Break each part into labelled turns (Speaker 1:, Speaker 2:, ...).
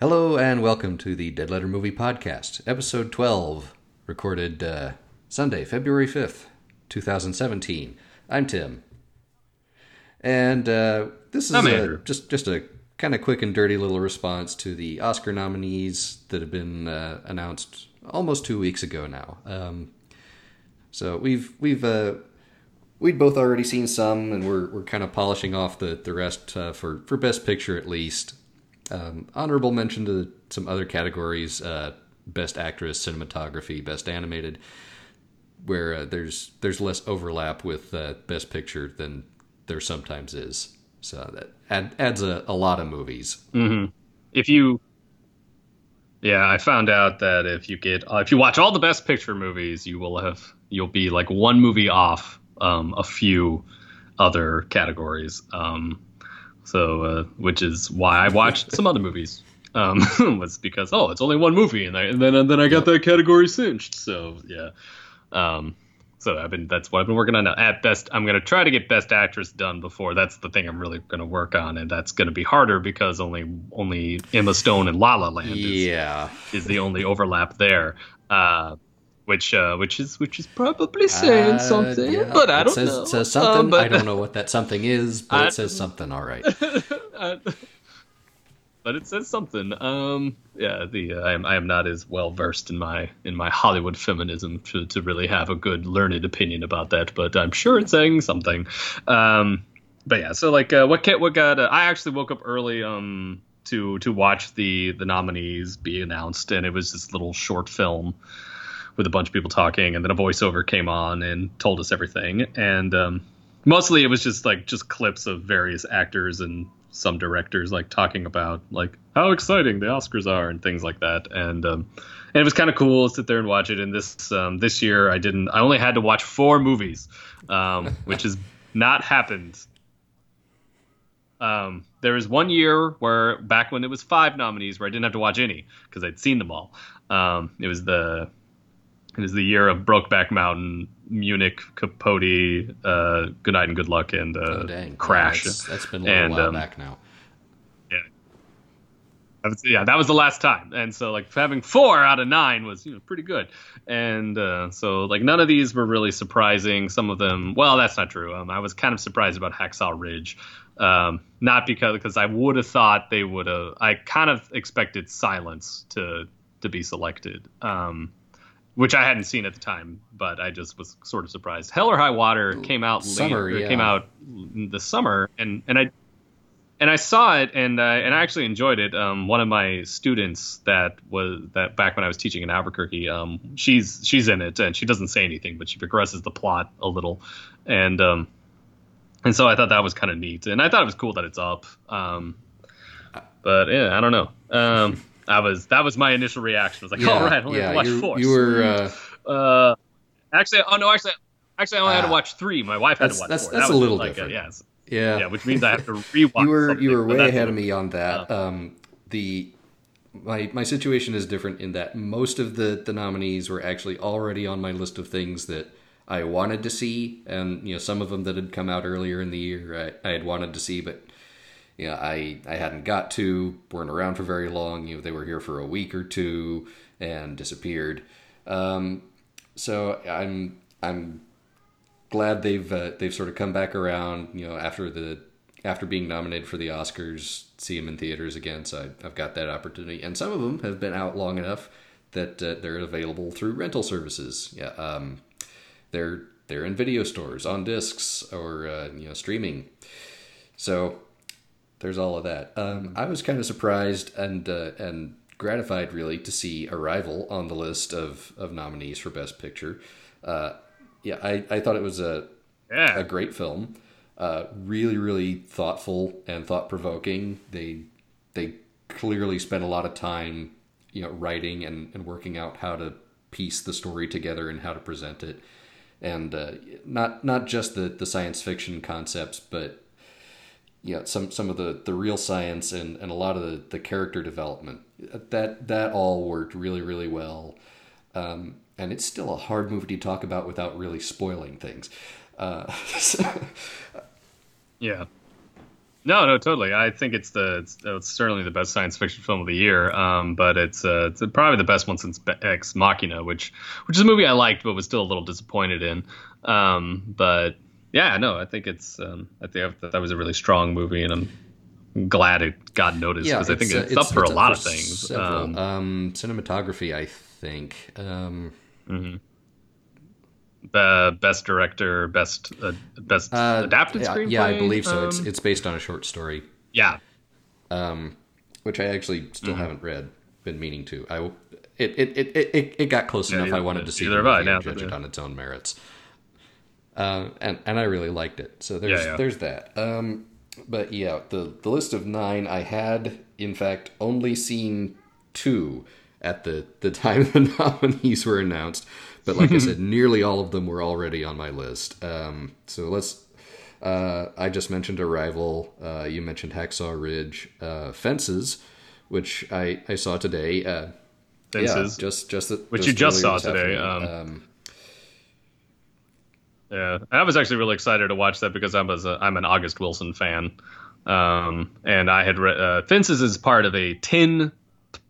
Speaker 1: Hello and welcome to the Dead Letter Movie Podcast, episode 12, recorded uh, Sunday, February 5th, 2017. I'm Tim. And uh, this is
Speaker 2: I'm
Speaker 1: a, just, just a kind of quick and dirty little response to the Oscar nominees that have been uh, announced almost two weeks ago now. Um, so we've we've uh, we'd both already seen some, and we're we're kind of polishing off the the rest uh, for for best picture at least. Um, honorable mention to some other categories: uh, best actress, cinematography, best animated, where uh, there's there's less overlap with uh, best picture than there sometimes is. So that add, adds a, a lot of movies.
Speaker 2: If you, yeah, I found out that if you get if you watch all the Best Picture movies, you will have you'll be like one movie off um, a few other categories. Um, so, uh, which is why I watched some other movies. Um, was because oh, it's only one movie, and, I, and then and then I got that category cinched. So yeah. Um, so I've been that's what I've been working on now. At best, I'm gonna try to get best actress done before. That's the thing I'm really gonna work on, and that's gonna be harder because only only Emma Stone and La La Land is,
Speaker 1: Yeah,
Speaker 2: is the only overlap there. Uh, which uh, which is which is probably saying
Speaker 1: Uh,
Speaker 2: something,
Speaker 1: yeah,
Speaker 2: but I
Speaker 1: it
Speaker 2: don't
Speaker 1: says,
Speaker 2: know.
Speaker 1: says something.
Speaker 2: Um, but-
Speaker 1: I don't know what that something is, but
Speaker 2: I-
Speaker 1: it says something. All right.
Speaker 2: But it says something. Um, yeah, the uh, I am I am not as well versed in my in my Hollywood feminism to, to really have a good learned opinion about that. But I'm sure it's saying something. Um, but yeah, so like uh, what ca- what got? Uh, I actually woke up early um to to watch the the nominees be announced, and it was this little short film with a bunch of people talking, and then a voiceover came on and told us everything. And um, mostly it was just like just clips of various actors and some directors like talking about like how exciting the Oscars are and things like that. And um, and it was kind of cool to sit there and watch it. And this um, this year I didn't. I only had to watch four movies, um, which has not happened. Um, there was one year where back when it was five nominees where I didn't have to watch any because I'd seen them all. Um, it was the it was the year of Brokeback Mountain, Munich, Capote, uh, Good Night and Good Luck, and uh,
Speaker 1: Oh.
Speaker 2: Crash.
Speaker 1: Yeah, that's, that's been a little
Speaker 2: And,
Speaker 1: while
Speaker 2: um,
Speaker 1: back now.
Speaker 2: Was- yeah, that was the last time, and so like having four out of nine was you know pretty good, and uh, so like none of these were really surprising. Some of them, well, that's not true. Um, I was kind of surprised about Hacksaw Ridge, um, not because because I would have thought they would have. I kind of expected Silence to to be selected, um, which I hadn't seen at the time, but I just was sort of surprised. Hell or High Water came out
Speaker 1: Summer,
Speaker 2: later. It
Speaker 1: yeah.
Speaker 2: came out in the summer, and and I and I saw it and uh, and I actually enjoyed it. Um, one of my students that was that back when I was teaching in Albuquerque, um, she's she's in it and she doesn't say anything, but she progresses the plot a little, and um, and so I thought that was kind of neat, and I thought it was cool that it's up. Um, but yeah, I don't know. I was that was my initial reaction. I was like,
Speaker 1: Yeah,
Speaker 2: all right, I only
Speaker 1: yeah,
Speaker 2: watch four.
Speaker 1: you were. Uh,
Speaker 2: Uh, actually, oh no, actually, actually, I only had
Speaker 1: Ah.
Speaker 2: to watch three. My wife had to watch
Speaker 1: that's-
Speaker 2: four.
Speaker 1: that's
Speaker 2: That
Speaker 1: a little
Speaker 2: like
Speaker 1: different.
Speaker 2: yes,
Speaker 1: yeah.
Speaker 2: yeah, which means I have to rewatch.
Speaker 1: you were you were way ahead of me on that. Um, the my my situation is different in that most of the the nominees were actually already on my list of things that I wanted to see, and you know some of them that had come out earlier in the year I, I had wanted to see, but you know I I hadn't got to, weren't around for very long. You know they were here for a week or two and disappeared. Um, so I'm I'm glad they've uh, they've sort of come back around. You know, after the after being nominated for the Oscars, see them in theaters again. So I, I've got that opportunity, and some of them have been out long enough that uh, they're available through rental services. Yeah, um, they're they're in video stores on discs or uh, you know streaming. So there's all of that. Um, I was kind of surprised and uh, and gratified really to see Arrival on the list of, of nominees for Best Picture. Uh, yeah, I, I thought it was a
Speaker 2: Yeah.
Speaker 1: a great film. Uh, really, really thoughtful and thought provoking. They they clearly spent a lot of time, you know, writing and, and working out how to piece the story together and how to present it, and uh, not not just the the science fiction concepts, but yeah, some some of the, the real science and, and a lot of the, the character development. That that all worked really really well. Um, and it's still a hard movie to talk about without really spoiling things. Uh,
Speaker 2: Yeah. No, no, totally. I think it's the it's, it's certainly the best science fiction film of the year. Um, but it's uh, it's probably the best one since Ex Machina, which which is a movie I liked, but was still a little disappointed in. Um, but yeah, no, I think it's um, I think that was a really strong movie, and I'm glad it got noticed because yeah, I think it's, uh, it's, up for it's a lot of things.
Speaker 1: Um, um, cinematography, I think. Um,
Speaker 2: mm-hmm. best director, best uh, best uh, adapted
Speaker 1: yeah,
Speaker 2: screenplay.
Speaker 1: Yeah, I believe so. it's it's based on a short story.
Speaker 2: Yeah,
Speaker 1: um, which I actually still mm-hmm. haven't read. Been meaning to. I it it it it, it got close yeah, enough. I wanted to see
Speaker 2: it and
Speaker 1: judge it on its own merits. Uh, and and I really liked it. So there's yeah, yeah. there's that. Um, but yeah, the the list of nine I had in fact only seen two at the the time the nominees were announced. But like I said, nearly all of them were already on my list. Um, so let's. Uh, I just mentioned Arrival. Uh, you mentioned Hacksaw Ridge. Uh, Fences, which I, I saw today. Uh,
Speaker 2: Fences,
Speaker 1: yeah, just just the,
Speaker 2: which just you just saw today. Um, um, yeah, I was actually really excited to watch that because I'm a, I'm an August Wilson fan, um, and I had read uh, Fences is part of a ten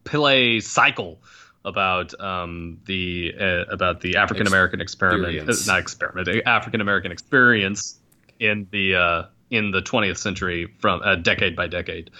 Speaker 2: play cycle about um, the uh, about the African American experiment, uh, not experiment, African American experience in the uh, in the 20th century from uh, decade by decade,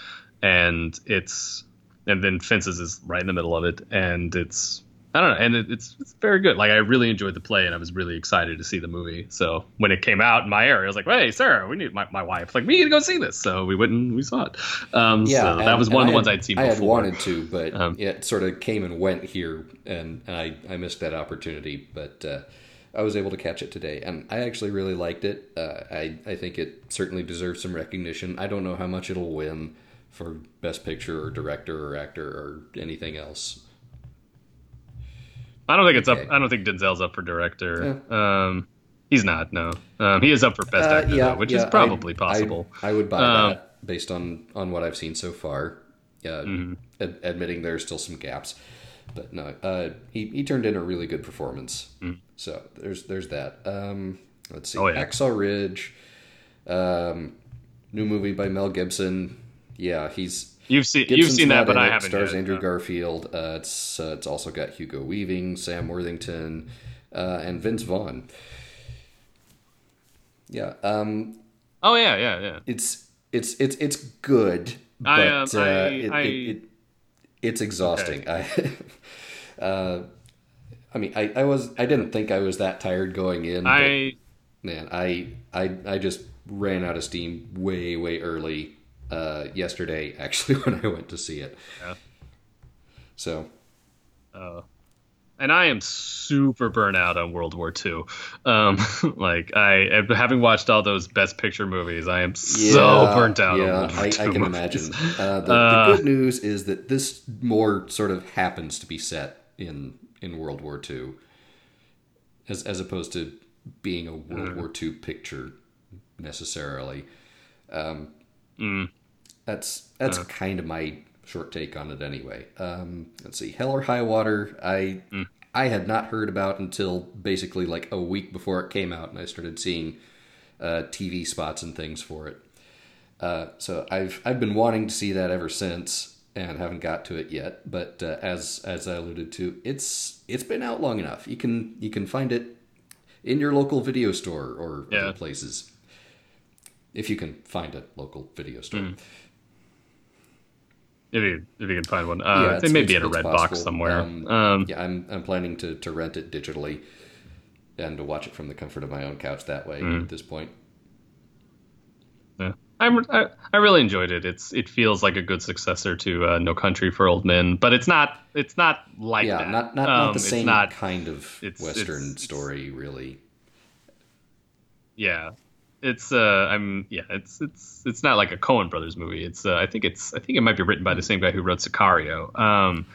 Speaker 2: and it's and then Fences is right in the middle of it, and it's I don't know, and it, it's it's very good. Like I really enjoyed the play, and I was really excited to see the movie. So when it came out in my area, I was like, "Hey, Sarah, we need my, my wife like we need to go see this." So we went and we saw it. Um, yeah, so that was one of the ones I'd seen. Before. I
Speaker 1: had wanted to, but um, it sort of came and went here, and, and I I missed that opportunity. But uh, I was able to catch it today, and I actually really liked it. Uh, I I think it certainly deserves some recognition. I don't know how much it'll win for best picture or director or actor or anything else
Speaker 2: I don't think it's okay. up. I don't think Denzel's up for director. Yeah. Um, he's not. No, um, he is up for best uh, actor, yeah, though, which yeah, is probably
Speaker 1: I,
Speaker 2: possible.
Speaker 1: I, I would buy um, that based on on what I've seen so far. Uh, mm-hmm. ad- admitting there's still some gaps, but no, uh, he he turned in a really good performance. Mm. So there's there's that. Um, let's see, oh, yeah. Hacksaw Ridge, um, new movie by Mel Gibson. Yeah, he's
Speaker 2: You've seen Gibson's you've seen that, but I haven't.
Speaker 1: Stars yet, Andrew no. Garfield. Uh, it's uh, it's also got Hugo Weaving, Sam Worthington, uh, and Vince Vaughn. Yeah. Um,
Speaker 2: oh yeah, yeah, yeah.
Speaker 1: It's it's it's it's good, but I, um, I, uh, it, I, it, it, it's exhausting. Okay. I uh, I mean, I, I was I didn't think I was that tired going in.
Speaker 2: I
Speaker 1: man, I I I just ran out of steam way way early uh, yesterday, actually, when I went to see it. Yeah. So.
Speaker 2: Uh, and I am super burnt out on World War II. Um, like I, having watched all those Best Picture movies, I am yeah, so burnt out. Yeah,
Speaker 1: I, I, can movies. imagine. Uh, the, uh, the, good news is that this more sort of happens to be set in in World War II, as as opposed to being a World mm. War II picture necessarily. Um,
Speaker 2: mm.
Speaker 1: That's that's uh, kind of my short take on it anyway. Um, let's see, Hell or High Water. I mm. I had not heard about until basically like a week before it came out, and I started seeing uh, TV spots and things for it. Uh, so I've I've been wanting to see that ever since, and haven't got to it yet. But uh, as as I alluded to, it's it's been out long enough. You can you can find it in your local video store or yeah. other places if you can find a local video store. Mm.
Speaker 2: If you if you can find one, uh, yeah, they may be in a red possible. box somewhere. Um, um,
Speaker 1: yeah, I'm I'm planning to, to rent it digitally, and to watch it from the comfort of my own couch that way. Mm. At this point,
Speaker 2: yeah, I'm I, I really enjoyed it. It's it feels like a good successor to uh, No Country for Old Men, but it's not it's not like
Speaker 1: yeah,
Speaker 2: that.
Speaker 1: not not, um, not the same not, kind of it's, western it's, story, really.
Speaker 2: Yeah, it's uh i'm yeah it's it's it's not like a coen brothers movie it's uh, i think it's i think it might be written by the same guy who wrote sicario um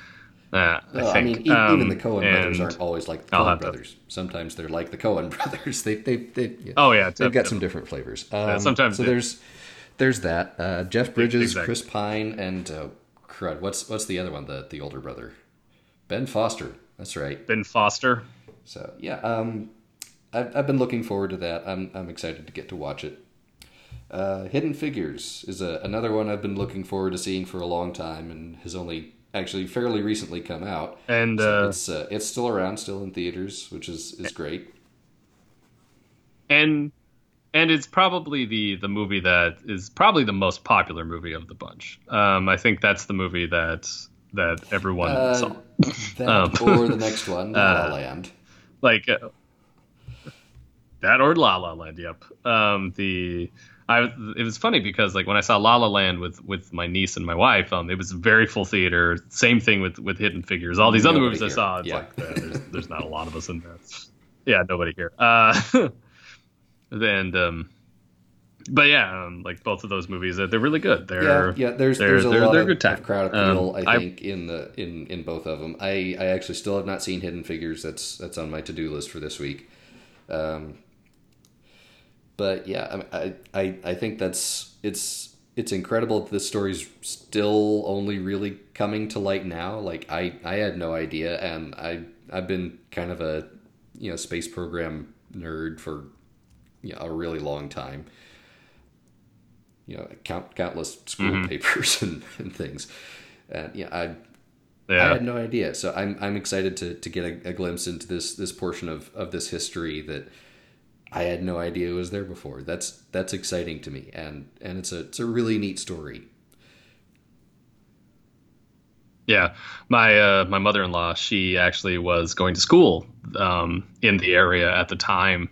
Speaker 2: uh, well, I, I, mean,
Speaker 1: um, even the Coen brothers aren't always like the Coen brothers. To... Sometimes they're like the Coen brothers. They, they, they. Yeah,
Speaker 2: oh yeah,
Speaker 1: they've got some different flavors. Um,
Speaker 2: yeah, sometimes
Speaker 1: so there's, there's that. Uh, Jeff Bridges, exactly. Chris Pine, and uh, crud. What's what's the other one? The the older brother, Ben Foster. That's right.
Speaker 2: Ben Foster.
Speaker 1: So yeah, um, I've, I've been looking forward to that. I'm I'm excited to get to watch it. Uh, Hidden Figures is a, another one I've been looking forward to seeing for a long time and has only actually fairly recently come out.
Speaker 2: And
Speaker 1: So
Speaker 2: uh,
Speaker 1: it's uh, it's still around, still in theaters, which is, is great.
Speaker 2: and and it's probably the the movie that is probably the most popular movie of the bunch. Um, I think that's the movie that that everyone
Speaker 1: Uh,
Speaker 2: saw.
Speaker 1: That
Speaker 2: Um,
Speaker 1: or the next one, La La
Speaker 2: uh,
Speaker 1: Land.
Speaker 2: like uh, that or La La Land. Yep. Um, the I it was funny because like when I saw La La Land with with my niece and my wife, um, it was very full theater. Same thing with with Hidden Figures. All these other
Speaker 1: Nobody
Speaker 2: movies I saw, it's
Speaker 1: Yeah.
Speaker 2: like uh, there's, there's not a lot of us in there. Yeah, nobody here. Uh, and um, but yeah, um, like both of those movies, uh, they're really good. They're
Speaker 1: yeah, yeah. There's
Speaker 2: they're-
Speaker 1: there's a
Speaker 2: they're-
Speaker 1: lot
Speaker 2: they're
Speaker 1: of,
Speaker 2: good time.
Speaker 1: of crowd
Speaker 2: Um,
Speaker 1: appeal. I
Speaker 2: I-
Speaker 1: think in the in in both of them. I I actually still have not seen Hidden Figures. That's that's on my to do list for this week. Um, but yeah, I, I I think that's it's it's incredible that this story's still only really coming to light now. Like I I had no idea, and I I've been kind of a you know space program nerd for you know, a really long time you know, count, countless school
Speaker 2: Mm-hmm.
Speaker 1: papers and, and things. And yeah, I I had no idea. So I'm I'm excited to, to get a, a glimpse into this this portion of, of this history that I had no idea it was there before. That's that's exciting to me, and and it's a it's a really neat story.
Speaker 2: Yeah, my uh, my mother in law, she actually was going to school um, in the area at the time,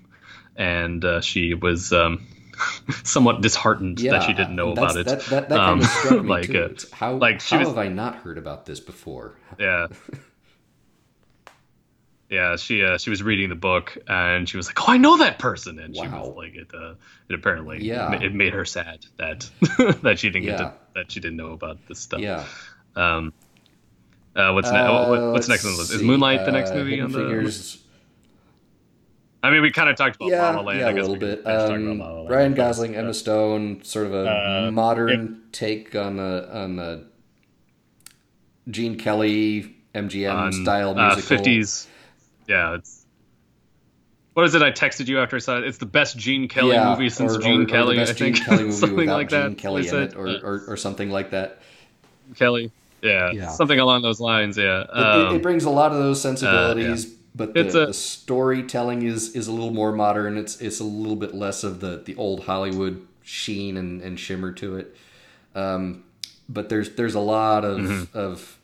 Speaker 2: and uh, she was um, somewhat disheartened
Speaker 1: Yeah,
Speaker 2: that she didn't know about it.
Speaker 1: That that, that
Speaker 2: Um,
Speaker 1: kind of struck me
Speaker 2: like,
Speaker 1: too.
Speaker 2: uh,
Speaker 1: how
Speaker 2: like,
Speaker 1: how
Speaker 2: was-
Speaker 1: have I not heard about this before?
Speaker 2: yeah, yeah. She uh, she was reading the book and she was like, "Oh, I know that person," and she was like, "It uh, it apparently
Speaker 1: Yeah.
Speaker 2: ma- it made her sad that that she didn't get to that she didn't know about this stuff."
Speaker 1: Yeah.
Speaker 2: Um, uh, what's ne-
Speaker 1: Uh,
Speaker 2: what, what's next on the list? Is
Speaker 1: see.
Speaker 2: Moonlight the next
Speaker 1: Uh,
Speaker 2: movie on the?
Speaker 1: Figures,
Speaker 2: I mean, we kind of talked about
Speaker 1: yeah,
Speaker 2: La La Land.
Speaker 1: yeah,
Speaker 2: I
Speaker 1: a
Speaker 2: guess
Speaker 1: little
Speaker 2: we could
Speaker 1: bit. Um,
Speaker 2: about La La
Speaker 1: Ryan. Gosling, Emma Stone, sort of a
Speaker 2: Uh,
Speaker 1: modern take on a on a Gene Kelly MGM
Speaker 2: on,
Speaker 1: style
Speaker 2: uh,
Speaker 1: musical.
Speaker 2: 50s. Yeah, it's. What is it? I texted you after I saw it. It's the best Gene Kelly
Speaker 1: yeah,
Speaker 2: movie since
Speaker 1: or,
Speaker 2: Gene
Speaker 1: or, or
Speaker 2: Kelly.
Speaker 1: best
Speaker 2: I think
Speaker 1: Gene Kelly movie
Speaker 2: something like
Speaker 1: Gene
Speaker 2: that.
Speaker 1: Kelly in it, or,
Speaker 2: Uh,
Speaker 1: or, or something like that.
Speaker 2: Kelly. Yeah,
Speaker 1: Yeah.
Speaker 2: something along those lines. Yeah.
Speaker 1: It, it-
Speaker 2: Um,
Speaker 1: it brings a lot of those sensibilities, but the,
Speaker 2: a-
Speaker 1: the storytelling is is a little more modern. It's it's a little bit less of the the old Hollywood sheen and, and shimmer to it. Um, but there's there's a lot of
Speaker 2: Mm-hmm.
Speaker 1: of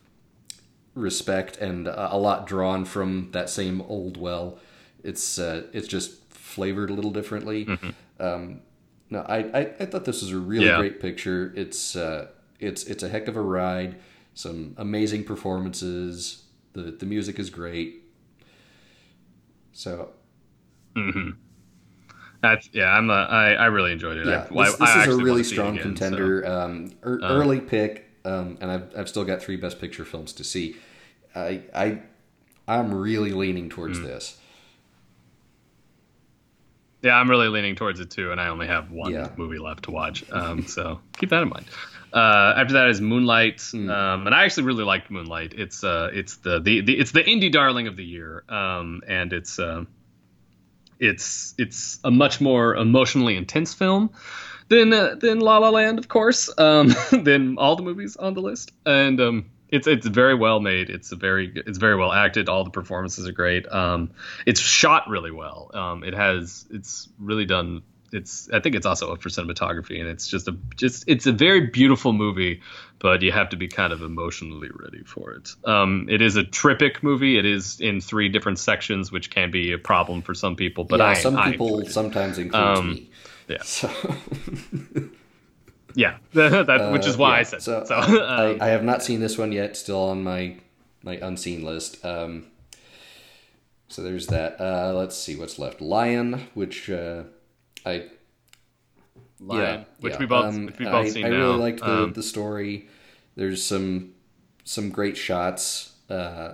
Speaker 1: respect and a, a lot drawn from that same old well. It's uh, it's just flavored a little differently. Um, no, I, I, I thought this was a really
Speaker 2: Mm-hmm. Yeah.
Speaker 1: great picture. It's uh, it's it's a heck of a ride. Some amazing performances. The the music is great. So
Speaker 2: that's yeah. I'm a, I I really enjoyed it.
Speaker 1: yeah,
Speaker 2: I,
Speaker 1: this,
Speaker 2: I
Speaker 1: this is a really
Speaker 2: wanna see it
Speaker 1: strong
Speaker 2: again, so.
Speaker 1: contender. Um, ear- early pick, um, and I've I've still got three best picture films to see. I I I'm really leaning towards
Speaker 2: Mm.
Speaker 1: this.
Speaker 2: Yeah, I'm really leaning towards it too, and I only have one
Speaker 1: Yeah.
Speaker 2: movie left to watch. Um, so keep that in mind. Uh, after that is Moonlight,
Speaker 1: Hmm.
Speaker 2: um, and I actually really liked Moonlight. It's uh, it's the, the, the it's the indie darling of the year, um, and it's uh, it's it's a much more emotionally intense film than uh, than La La Land, of course, um, than all the movies on the list, and um, it's it's very well made. It's a very it's very well acted. All the performances are great. Um, it's shot really well. Um, it has it's really done. It's I think it's also up for cinematography, and it's just a just it's a very beautiful movie, but you have to be kind of emotionally ready for it. Um, it is a triptych movie. It is in three different sections, which can be a problem for some people. But
Speaker 1: yeah,
Speaker 2: I
Speaker 1: some people sometimes includes
Speaker 2: Um,
Speaker 1: me.
Speaker 2: Yeah.
Speaker 1: So,
Speaker 2: yeah, that, which is why
Speaker 1: Uh, yeah,
Speaker 2: I said
Speaker 1: so.
Speaker 2: so.
Speaker 1: I,
Speaker 2: um,
Speaker 1: I have not seen this one yet. Still on my my unseen list. Um, so there's that. Uh, let's see what's left. Lion, which uh, I
Speaker 2: Lion,
Speaker 1: yeah,
Speaker 2: which
Speaker 1: yeah.
Speaker 2: we both
Speaker 1: Um,
Speaker 2: which we both
Speaker 1: I,
Speaker 2: seen
Speaker 1: I
Speaker 2: now.
Speaker 1: really liked the,
Speaker 2: Um,
Speaker 1: the story. There's some some great shots. Uh,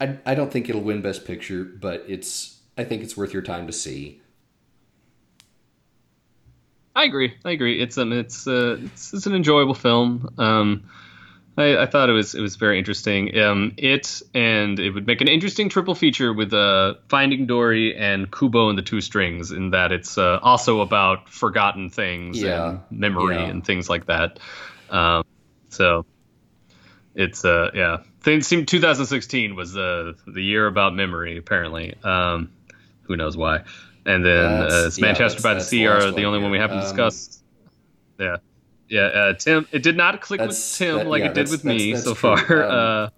Speaker 1: I I don't think it'll win Best Picture, but it's I think it's worth your time to see.
Speaker 2: I agree. I agree. It's um, it's uh, it's, it's an enjoyable film. Um, I, I, thought it was it was very interesting. Um, it and it would make an interesting triple feature with uh, Finding Dory and Kubo and the Two Strings, in that it's uh, also about forgotten things yeah. and memory yeah. and things like that. Um, so it's uh yeah, things seem 2016 was the the year about memory apparently. Um, who knows why? And then uh, it's Manchester yeah, by the Sea are the only one we haven't um, discussed. Yeah. Yeah, uh, Tim. It did not click with Tim that, like yeah, it did with me that's, that's so far. Um, uh,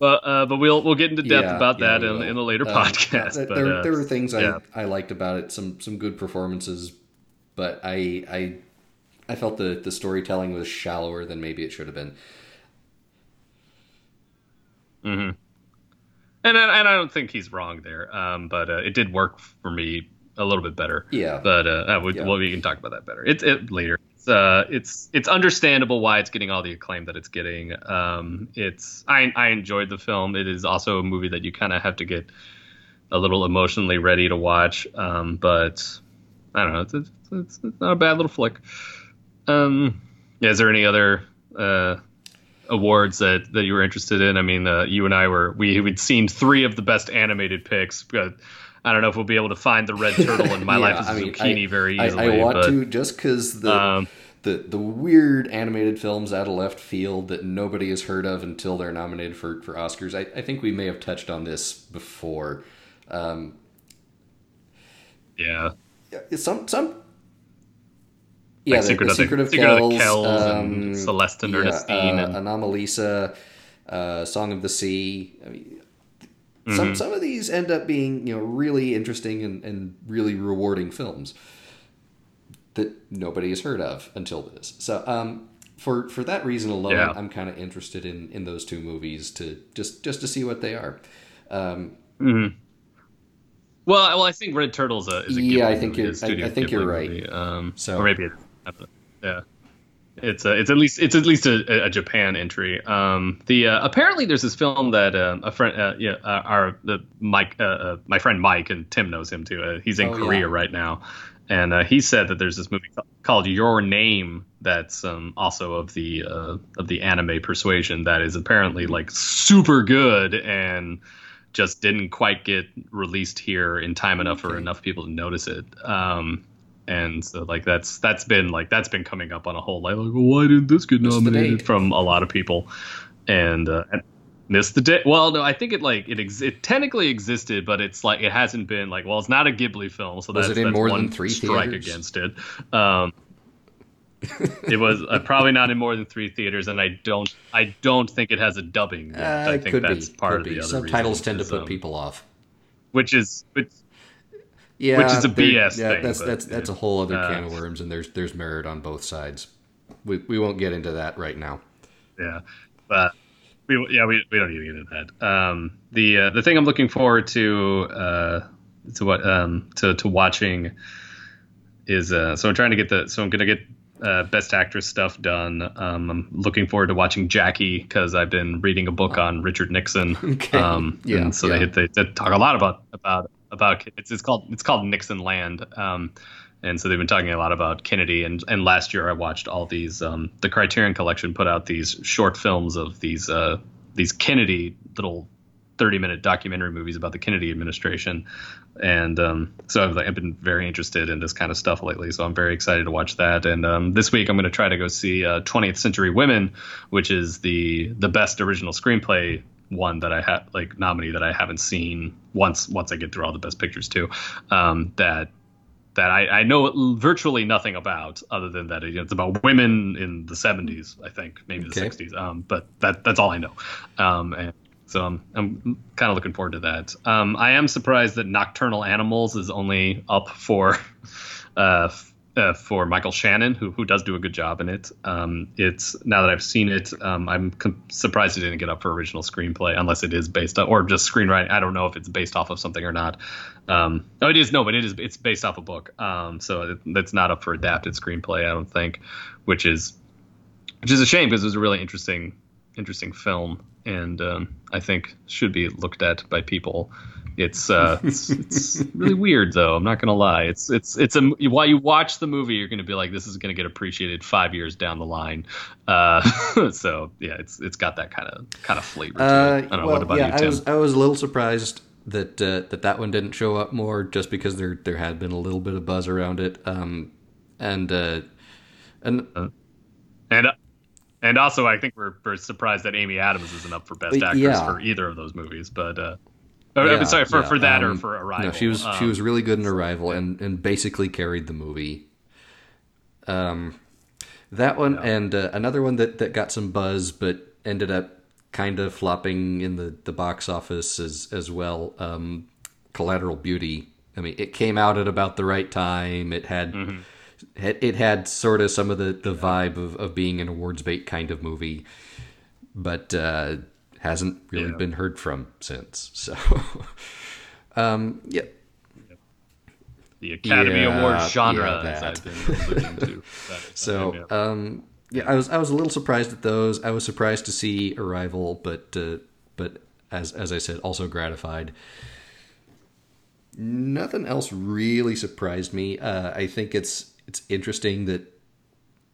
Speaker 2: but uh, but we'll we'll get into depth yeah, about that in, in a later um, podcast.
Speaker 1: But,
Speaker 2: there,
Speaker 1: uh, there were things I, I liked about it. Some some good performances, but I I I felt the the storytelling was shallower than maybe it should have been.
Speaker 2: Hmm. And I, and I don't think he's wrong there. Um, but uh, it did work for me a little bit better.
Speaker 1: Yeah.
Speaker 2: But uh, we, yeah. well, we can talk about that better. It's it later. It's uh, it's it's understandable why it's getting all the acclaim that it's getting. Um, it's I I enjoyed the film. It is also a movie that you kind of have to get a little emotionally ready to watch. Um, but I don't know. It's, it's, it's not a bad little flick. Um, yeah, is there any other uh, awards that, that you were interested in? I mean, uh, you and I were we we'd seen three of the best animated picks. But I don't know if we'll be able to find the red turtle in my yeah, life as a mean, zucchini I, very easily.
Speaker 1: I, I want but, to just because the. Um, the, the weird animated films out of left field that nobody has heard of until they're nominated for, for Oscars. I, I think we may have touched on this before. Um,
Speaker 2: yeah.
Speaker 1: Some some
Speaker 2: yeah, like the, Secret, the Secret of, Secret Kells, of Kells um, and Celeste and yeah, Ernestine uh, and
Speaker 1: Anomalisa, uh, Song of the Sea. I mean, mm-hmm. some some of these end up being you know really interesting and, and really rewarding films that nobody has heard of until this. So um, for for that reason alone, yeah. I'm kind of interested in in those two movies to just just to see what they are. Um,
Speaker 2: mm-hmm. Well, well, I think Red Turtle's a is a
Speaker 1: yeah. I think you're, I, I, think you're right.
Speaker 2: Um, so or maybe yeah. It's a, it's at least it's at least a, a Japan entry. Um, the uh, apparently there's this film that uh, a friend, uh, yeah, uh, our the Mike, uh, uh, my friend Mike, and Tim knows him too. he's in oh, Korea yeah. right now, and he said that there's this movie called Your Name that's um, also of the of the anime persuasion that is apparently like super good and just didn't quite get released here in time enough for enough people to notice it. Um, and so like that's that's been like that's been coming up on a whole like, like well, why didn't this get nominated from a lot of people and, uh, and missed the day well no i think it like it ex- it technically existed but it's like it hasn't been like well it's not a ghibli film so that's,
Speaker 1: it in
Speaker 2: that's
Speaker 1: more
Speaker 2: one
Speaker 1: than three
Speaker 2: strike
Speaker 1: theaters?
Speaker 2: against it um it was uh, probably not in more than three theaters, and I don't, I don't think it has a dubbing. Yet. Uh, I think that's be, part of the other.
Speaker 1: Subtitles
Speaker 2: tend
Speaker 1: to put um, people off,
Speaker 2: which is which,
Speaker 1: yeah,
Speaker 2: which is a BS
Speaker 1: yeah,
Speaker 2: thing.
Speaker 1: That's but, that's that's a whole other uh, can of worms, and there's there's merit on both sides. We we won't get into that right now.
Speaker 2: Yeah, but we yeah we, we don't need to get into that. Um, the uh, the thing I'm looking forward to uh, to what um to to watching is uh so I'm trying to get the so I'm gonna get uh, best actress stuff done. Um, I'm looking forward to watching Jackie because I've been reading a book on Richard Nixon.
Speaker 1: Okay. Um,
Speaker 2: yeah. And so yeah. They, they, they talk a lot about about about it's it's called it's called Nixon Land. Um, and so they've been talking a lot about Kennedy. And and last year I watched all these. Um, the Criterion Collection put out these short films of these uh, these Kennedy little 30 minute documentary movies about the Kennedy administration. And um, so I've, I've, been very interested in this kind of stuff lately. So I'm very excited to watch that. And um, this week I'm going to try to go see uh, 20th Century Women, which is the the best original screenplay one that I have like nominee that I haven't seen once once I get through all the best pictures too. Um, that that I, I, know virtually nothing about other than that it's about women in the 70s, I think, maybe the okay. 60s. Um, but that that's all I know. Um, and so I'm, I'm kind of looking forward to that. Um, I am surprised that Nocturnal Animals is only up for uh, uh, for Michael Shannon, who who does do a good job in it. Um, it's now that I've seen it, um, I'm com- surprised it didn't get up for original screenplay, unless it is based on or just screenwriting. I don't know if it's based off of something or not. Um, oh, it is no, but it is. It's based off a book, um, so it, it's not up for adapted screenplay. I don't think, which is which is a shame because it was a really interesting interesting film and um, I think should be looked at by people It's uh, it's, it's really weird though. I'm not gonna lie. It's it's it's a while you watch the movie, you're gonna be like, this is gonna get appreciated five years down the line. Uh, so yeah, it's it's got that kind of kind of flavor. To it. I don't know.
Speaker 1: Uh, well,
Speaker 2: what about
Speaker 1: yeah,
Speaker 2: you, Tim?
Speaker 1: I was I was a little surprised that uh, that that one didn't show up more, just because there there had been a little bit of buzz around it. Um, and uh, and
Speaker 2: And and also, I think we're, we're surprised that Amy Adams isn't up for Best
Speaker 1: Uh,
Speaker 2: Actress
Speaker 1: yeah.
Speaker 2: for either of those movies. But uh, oh,
Speaker 1: yeah,
Speaker 2: sorry for,
Speaker 1: yeah,
Speaker 2: for that or
Speaker 1: um,
Speaker 2: for Arrival.
Speaker 1: No, she was she
Speaker 2: Um,
Speaker 1: was really good in Arrival and and basically carried the movie. Um, that one and uh, another one that that got some buzz but ended up kind of flopping in the the box office as as well. Um, Collateral Beauty. I mean, it came out at about the right time. It had.
Speaker 2: Mm-hmm.
Speaker 1: It, it had sort of some of the, the vibe of, of being an awards bait kind of movie, but uh, hasn't really
Speaker 2: Yeah.
Speaker 1: been heard from since. So, um, yeah,
Speaker 2: the Academy
Speaker 1: Yeah,
Speaker 2: Awards genre,
Speaker 1: yeah, that.
Speaker 2: I've been alluding to.
Speaker 1: So,
Speaker 2: yeah.
Speaker 1: um, yeah, I was I was a little surprised at those. I was surprised to see Arrival, but uh, but as as I said, also gratified. Nothing else really surprised me. Uh, I think it's it's interesting that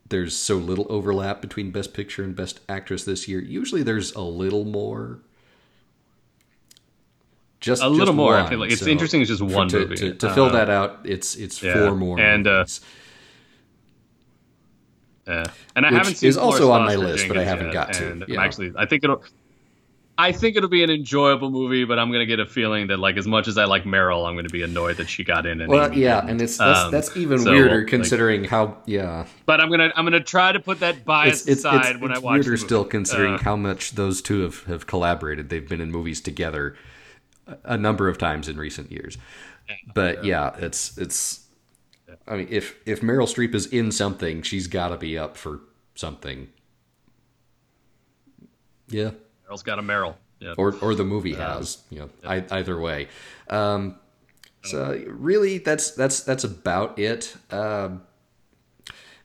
Speaker 1: there's so little overlap between Best Picture and Best Actress this year. Usually, there's a little more. Just
Speaker 2: A little
Speaker 1: just
Speaker 2: more.
Speaker 1: One.
Speaker 2: like it's
Speaker 1: So,
Speaker 2: interesting it's just one
Speaker 1: to,
Speaker 2: movie.
Speaker 1: To, to fill
Speaker 2: Uh,
Speaker 1: that out, it's it's
Speaker 2: yeah.
Speaker 1: four more
Speaker 2: And, uh. Yeah. And I
Speaker 1: Which
Speaker 2: haven't seen
Speaker 1: is also on my list, but I haven't
Speaker 2: yet,
Speaker 1: got to. Yeah.
Speaker 2: I'm actually, I think it'll. I think it'll be an enjoyable movie, but I'm gonna get a feeling that, like, as much as I like Meryl, I'm gonna be annoyed that she got in. And
Speaker 1: Well, yeah, and it's that's,
Speaker 2: Um,
Speaker 1: that's even
Speaker 2: so,
Speaker 1: weirder
Speaker 2: like-
Speaker 1: considering how yeah
Speaker 2: But I'm gonna I'm gonna try to put that bias
Speaker 1: it's it's,
Speaker 2: aside
Speaker 1: it's,
Speaker 2: when
Speaker 1: it's
Speaker 2: I watch.
Speaker 1: weirder still considering
Speaker 2: Uh,
Speaker 1: how much those two have, have collaborated. They've been in movies together a- a number of times in recent years. But yeah, it's it's. I mean, if if Meryl Streep is in something, she's got to be up for something. Yeah,
Speaker 2: Meryl's got a Meryl. Yeah.
Speaker 1: or or the movie has you know I, either way um so really that's that's that's about it um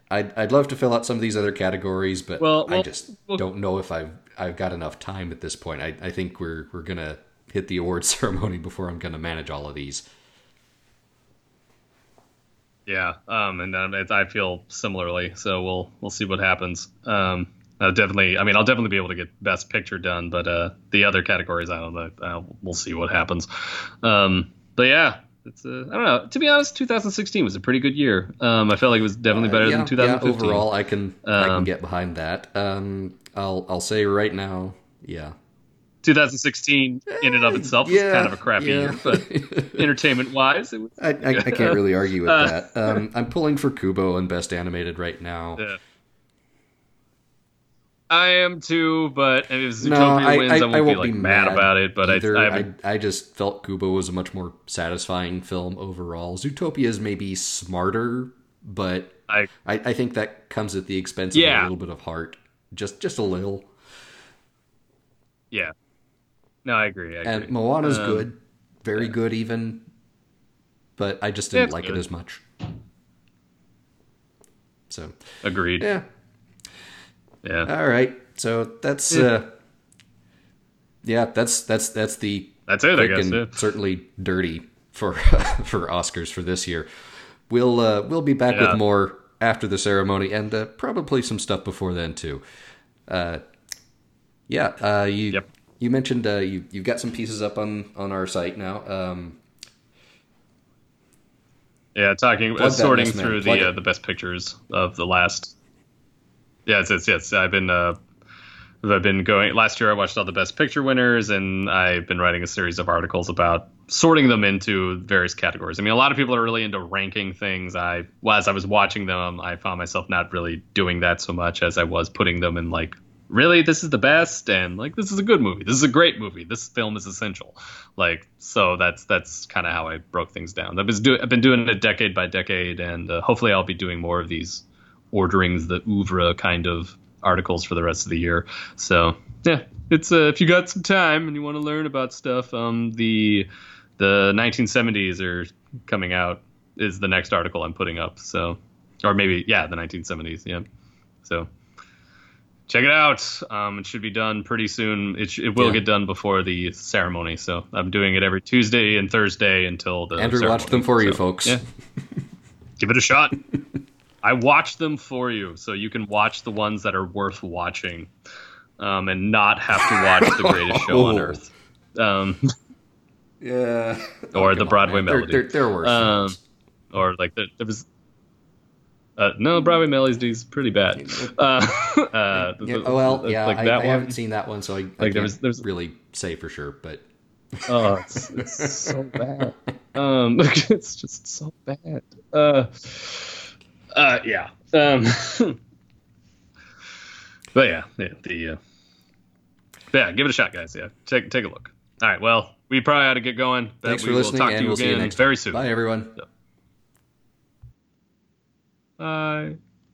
Speaker 1: I'd, I'd love to fill out some of these other categories but
Speaker 2: Well,
Speaker 1: i
Speaker 2: well,
Speaker 1: just
Speaker 2: well-
Speaker 1: don't know if i've i've got enough time at this point i, I think we're we're gonna hit the award ceremony before i'm gonna manage all of these
Speaker 2: Yeah, um, and um, I feel similarly. So we'll we'll see what happens. Um, I'll definitely, I mean, I'll definitely be able to get Best Picture done, but uh, the other categories, I don't know. Uh, we'll see what happens. Um, but yeah, it's uh, I don't know. To be honest, 2016 was a pretty good year. Um, I felt like it was definitely better
Speaker 1: Uh, yeah,
Speaker 2: than 2015.
Speaker 1: yeah, overall i can i can
Speaker 2: Um,
Speaker 1: get behind that um i'll i'll say right now yeah
Speaker 2: 2016 in and of itself was
Speaker 1: yeah,
Speaker 2: kind of a crappy
Speaker 1: yeah.
Speaker 2: year, but entertainment wise, it was.
Speaker 1: I, I, I can't really argue with
Speaker 2: Uh,
Speaker 1: that. Um, I'm pulling for Kubo and Best Animated right now.
Speaker 2: Yeah. I am too, but if Zootopia
Speaker 1: No, I,
Speaker 2: wins,
Speaker 1: I,
Speaker 2: I, won't,
Speaker 1: I won't
Speaker 2: be like mad, about it. But I. I,
Speaker 1: I,
Speaker 2: haven't-
Speaker 1: I, just felt Kubo was a much more satisfying film overall. Zootopia is maybe smarter, but
Speaker 2: I,
Speaker 1: I, think that comes at the expense of
Speaker 2: Yeah.
Speaker 1: a little bit of heart, just just a little.
Speaker 2: yeah. No, I agree. I agree.
Speaker 1: And Moana's
Speaker 2: Um,
Speaker 1: good, very good even, but I just didn't
Speaker 2: it's
Speaker 1: like
Speaker 2: good.
Speaker 1: it as much. So
Speaker 2: Agreed.
Speaker 1: yeah,
Speaker 2: Yeah.
Speaker 1: all right. So that's
Speaker 2: Yeah.
Speaker 1: uh, yeah, that's that's that's the
Speaker 2: That's it, I guess. yeah.
Speaker 1: certainly dirty for for Oscars for this year. We'll uh, we'll be back
Speaker 2: Yeah.
Speaker 1: with more after the ceremony and uh, probably some stuff before then too. Uh, yeah, uh, you
Speaker 2: Yep.
Speaker 1: you mentioned uh, you you've got some pieces up on on our site now. Um,
Speaker 2: Yeah, talking, sorting
Speaker 1: mess,
Speaker 2: through the uh, the best pictures of the last. Yes, yes, yes. I've been uh, I've been going. Last year, I watched all the best picture winners, and I've been writing a series of articles about sorting them into various categories. I mean, a lot of people are really into ranking things. I, well, as I was watching them, I found myself not really doing that so much as I was putting them in like, really, this is the best, and like, this is a good movie. This is a great movie. This film is essential. Like, so that's that's kind of how I broke things down. I've been doing I've been doing it decade by decade, and uh, hopefully, I'll be doing more of these orderings, the oeuvre kind of articles for the rest of the year. So yeah, it's uh, if you got some time and you want to learn about stuff, um, the the 1970s are coming out is the next article I'm putting up. So, or maybe yeah, the 1970s. Yeah. So check it out. Um, it should be done pretty soon. It, sh- it will
Speaker 1: Yeah.
Speaker 2: get done before the ceremony. So I'm doing it every Tuesday and Thursday until the.
Speaker 1: Andrew
Speaker 2: ceremony.
Speaker 1: watched them for you, folks.
Speaker 2: Yeah, give it a shot. I watched them for you, so you can watch the ones that are worth watching, um, and not have to watch the greatest show on
Speaker 1: Oh.
Speaker 2: earth. Um,
Speaker 1: Yeah.
Speaker 2: Or the
Speaker 1: come on,
Speaker 2: Broadway.
Speaker 1: There-
Speaker 2: Melody.
Speaker 1: There, there were
Speaker 2: Um, or like the, there was. Uh, no, Broadway Melody's pretty bad. Uh, uh,
Speaker 1: Yeah, oh, well, yeah,
Speaker 2: like
Speaker 1: I, I haven't seen that one, so I, I
Speaker 2: Like,
Speaker 1: can't
Speaker 2: there was- there's-
Speaker 1: really say for sure. But
Speaker 2: Oh, it's, it's so bad. Um, it's just so bad. Uh, uh, yeah. Um, but yeah, yeah, the uh, yeah, give it a shot, guys. Yeah, take take a look. All right. Well, we probably ought to get going. but
Speaker 1: thanks
Speaker 2: we
Speaker 1: for
Speaker 2: will
Speaker 1: listening,
Speaker 2: talk to
Speaker 1: and
Speaker 2: you
Speaker 1: we'll see you
Speaker 2: again
Speaker 1: next
Speaker 2: very soon.
Speaker 1: Bye, everyone.
Speaker 2: Bye.